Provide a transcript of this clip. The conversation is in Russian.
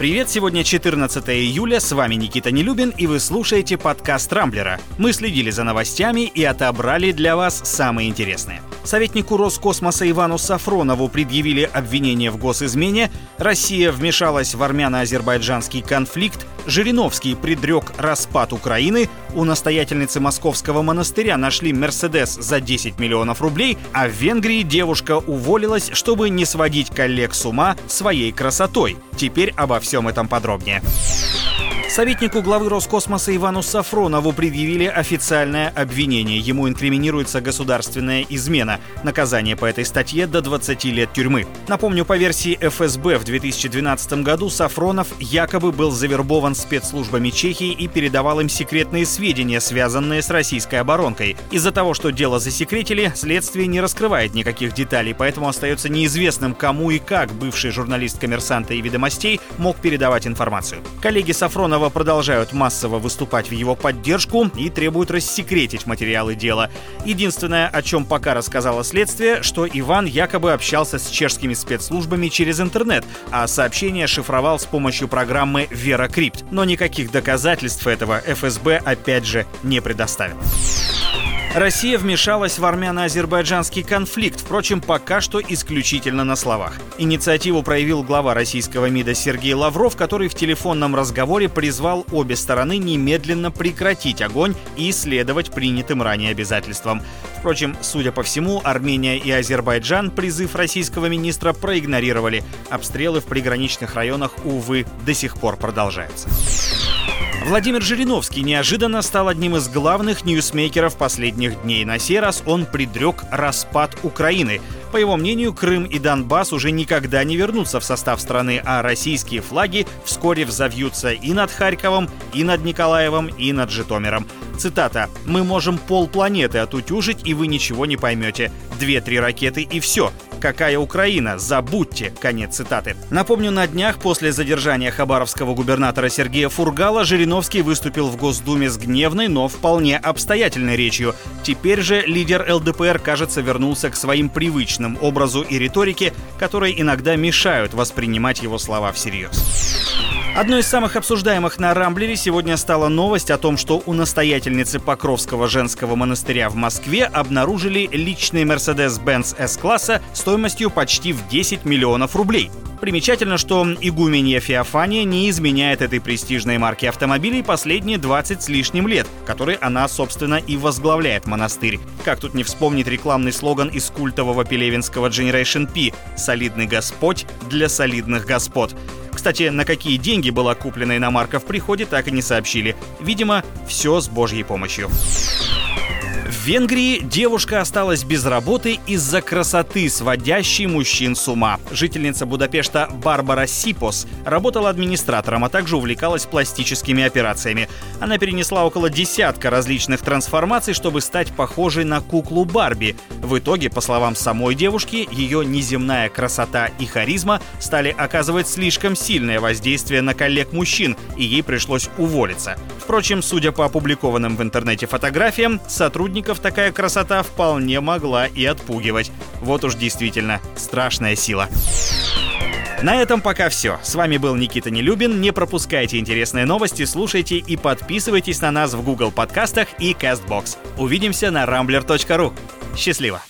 Привет, сегодня 14 июля, с вами Никита Нелюбин, и вы слушаете подкаст Рамблера. Мы следили за новостями и отобрали для вас самые интересные. Советнику Роскосмоса Ивану Сафронову предъявили обвинение в госизмене, Россия вмешалась в армяно-азербайджанский конфликт, Жириновский предрек распад Украины, у настоятельницы московского монастыря нашли «Мерседес» за 10 миллионов рублей, а в Венгрии девушка уволилась, чтобы не сводить коллег с ума своей красотой. Теперь обо всем этом подробнее. Советнику главы Роскосмоса Ивану Сафронову предъявили официальное обвинение. Ему инкриминируется государственная измена. Наказание по этой статье до 20 лет тюрьмы. Напомню, по версии ФСБ в 2012 году Сафронов якобы был завербован спецслужбами Чехии и передавал им секретные сведения, связанные с российской оборонкой. Из-за того, что дело засекретили, следствие не раскрывает никаких деталей, поэтому остается неизвестным, кому и как бывший журналист «Коммерсанта» и «Ведомостей» мог передавать информацию. Коллеги Сафронова Романова продолжают массово выступать в его поддержку и требуют рассекретить материалы дела. Единственное, о чем пока рассказало следствие, что Иван якобы общался с чешскими спецслужбами через интернет, а сообщение шифровал с помощью программы VeraCrypt. Но никаких доказательств этого ФСБ опять же не предоставил. Россия вмешалась в армяно-азербайджанский конфликт, впрочем, пока что исключительно на словах. Инициативу проявил глава российского МИДа Сергей Лавров, который в телефонном разговоре призвал обе стороны немедленно прекратить огонь и следовать принятым ранее обязательствам. Впрочем, судя по всему, Армения и Азербайджан призыв российского министра проигнорировали. Обстрелы в приграничных районах, увы, до сих пор продолжаются. Владимир Жириновский неожиданно стал одним из главных ньюсмейкеров последних дней. На сей раз он предрек распад Украины. По его мнению, Крым и Донбасс уже никогда не вернутся в состав страны, а российские флаги вскоре взовьются и над Харьковом, и над Николаевым, и над Житомиром. Цитата. «Мы можем полпланеты отутюжить, и вы ничего не поймете. Две-три ракеты и все. Какая Украина? Забудьте!» Конец цитаты. Напомню, на днях после задержания хабаровского губернатора Сергея Фургала Жириновский выступил в Госдуме с гневной, но вполне обстоятельной речью. Теперь же лидер ЛДПР, кажется, вернулся к своим привычным образу и риторике, которые иногда мешают воспринимать его слова всерьез. Одной из самых обсуждаемых на Рамблере сегодня стала новость о том, что у настоятельницы Покровского женского монастыря в Москве обнаружили личный Mercedes-Benz S-класса стоимостью почти в 10 миллионов рублей. Примечательно, что игуменья Феофания не изменяет этой престижной марки автомобилей последние 20 с лишним лет, которые она, собственно, и возглавляет монастырь. Как тут не вспомнить рекламный слоган из культового пелевинского Generation P «Солидный Господь для солидных господ». Кстати, на какие деньги была куплена иномарка в приходе, так и не сообщили. Видимо, все с божьей помощью. Венгрии девушка осталась без работы из-за красоты, сводящей мужчин с ума. Жительница Будапешта Барбара Сипос работала администратором, а также увлекалась пластическими операциями. Она перенесла около десятка различных трансформаций, чтобы стать похожей на куклу Барби. В итоге, по словам самой девушки, ее неземная красота и харизма стали оказывать слишком сильное воздействие на коллег-мужчин, и ей пришлось уволиться. Впрочем, судя по опубликованным в интернете фотографиям, сотрудников такая красота вполне могла и отпугивать. Вот уж действительно страшная сила. На этом пока все. С вами был Никита Нелюбин. Не пропускайте интересные новости, слушайте и подписывайтесь на нас в Google подкастах и CastBox. Увидимся на rambler.ru. Счастливо!